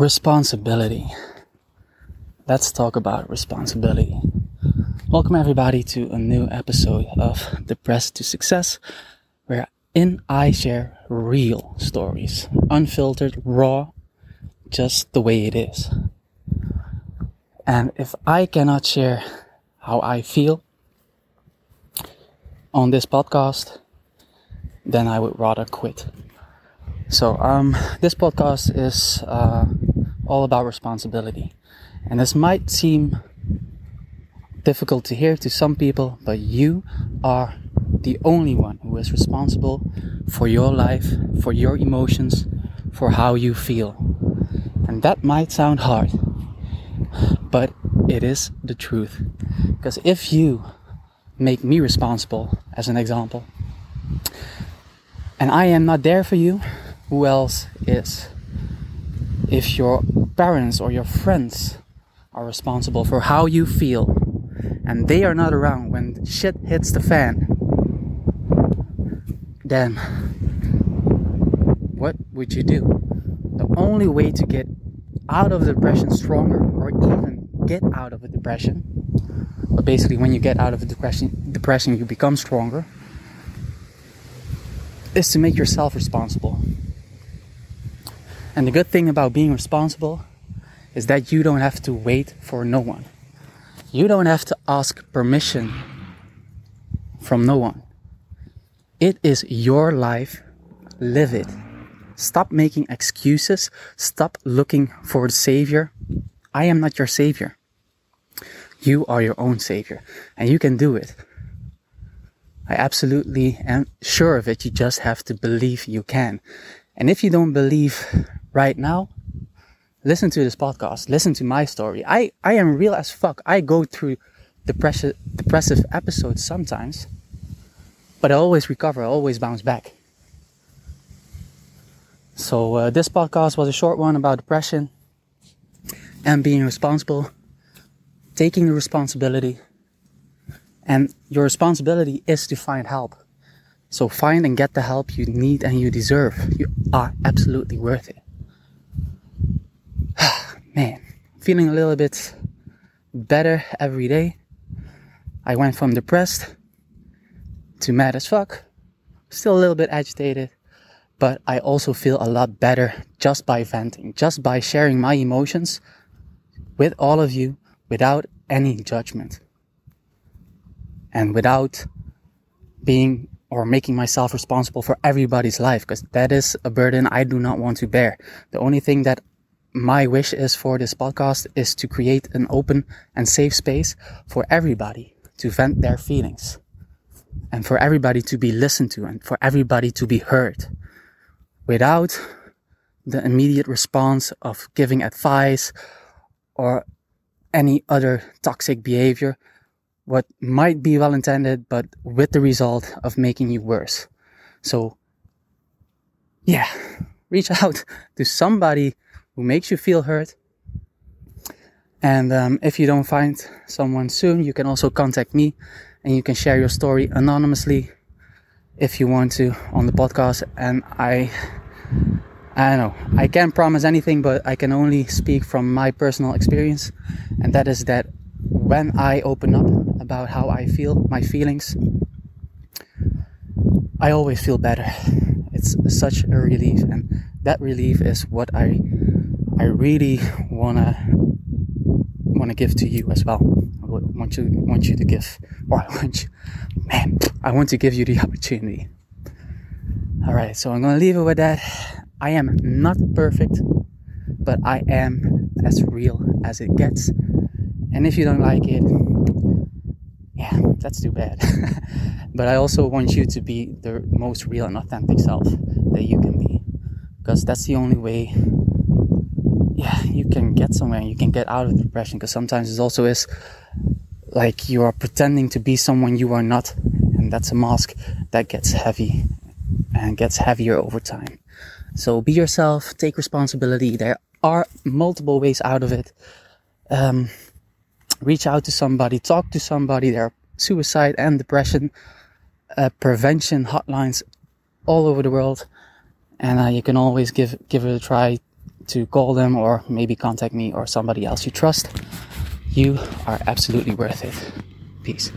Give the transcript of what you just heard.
Responsibility. Let's talk about responsibility. Welcome, everybody, to a new episode of Depressed to Success, where in I share real stories, unfiltered, raw, just the way it is. And if I cannot share how I feel on this podcast, then I would rather quit. So, um, this podcast is uh, all about responsibility. And this might seem difficult to hear to some people, but you are the only one who is responsible for your life, for your emotions, for how you feel. And that might sound hard, but it is the truth. Because if you make me responsible, as an example, and I am not there for you, who else is? If your parents or your friends are responsible for how you feel and they are not around when shit hits the fan, then what would you do? The only way to get out of depression stronger or even get out of a depression, but basically when you get out of a depression, depression you become stronger, is to make yourself responsible. And the good thing about being responsible is that you don't have to wait for no one. You don't have to ask permission from no one. It is your life. Live it. Stop making excuses. Stop looking for the savior. I am not your savior. You are your own savior and you can do it. I absolutely am sure of it. You just have to believe you can. And if you don't believe right now, listen to this podcast, listen to my story. I, I am real as fuck. I go through depressive, depressive episodes sometimes, but I always recover, I always bounce back. So, uh, this podcast was a short one about depression and being responsible, taking the responsibility. And your responsibility is to find help. So find and get the help you need and you deserve. You are absolutely worth it. Man, feeling a little bit better every day. I went from depressed to mad as fuck. Still a little bit agitated, but I also feel a lot better just by venting, just by sharing my emotions with all of you without any judgment and without being or making myself responsible for everybody's life because that is a burden I do not want to bear. The only thing that my wish is for this podcast is to create an open and safe space for everybody to vent their feelings and for everybody to be listened to and for everybody to be heard without the immediate response of giving advice or any other toxic behavior what might be well intended, but with the result of making you worse. So, yeah, reach out to somebody who makes you feel hurt. And um, if you don't find someone soon, you can also contact me and you can share your story anonymously if you want to on the podcast. And I, I don't know, I can't promise anything, but I can only speak from my personal experience. And that is that when I open up about how I feel, my feelings, I always feel better. It's such a relief, and that relief is what I I really wanna wanna give to you as well. I want you want you to give, or I want you, man, I want to give you the opportunity. All right, so I'm gonna leave it with that. I am not perfect, but I am as real as it gets. And if you don't like it, yeah, that's too bad. but I also want you to be the most real and authentic self that you can be. Because that's the only way, you can get somewhere and you can get out of depression. Because sometimes it also is like you are pretending to be someone you are not. And that's a mask that gets heavy and gets heavier over time. So be yourself, take responsibility. There are multiple ways out of it. Um, reach out to somebody, talk to somebody. There are suicide and depression uh, prevention hotlines all over the world, and uh, you can always give give it a try to call them or maybe contact me or somebody else you trust. You are absolutely worth it. Peace.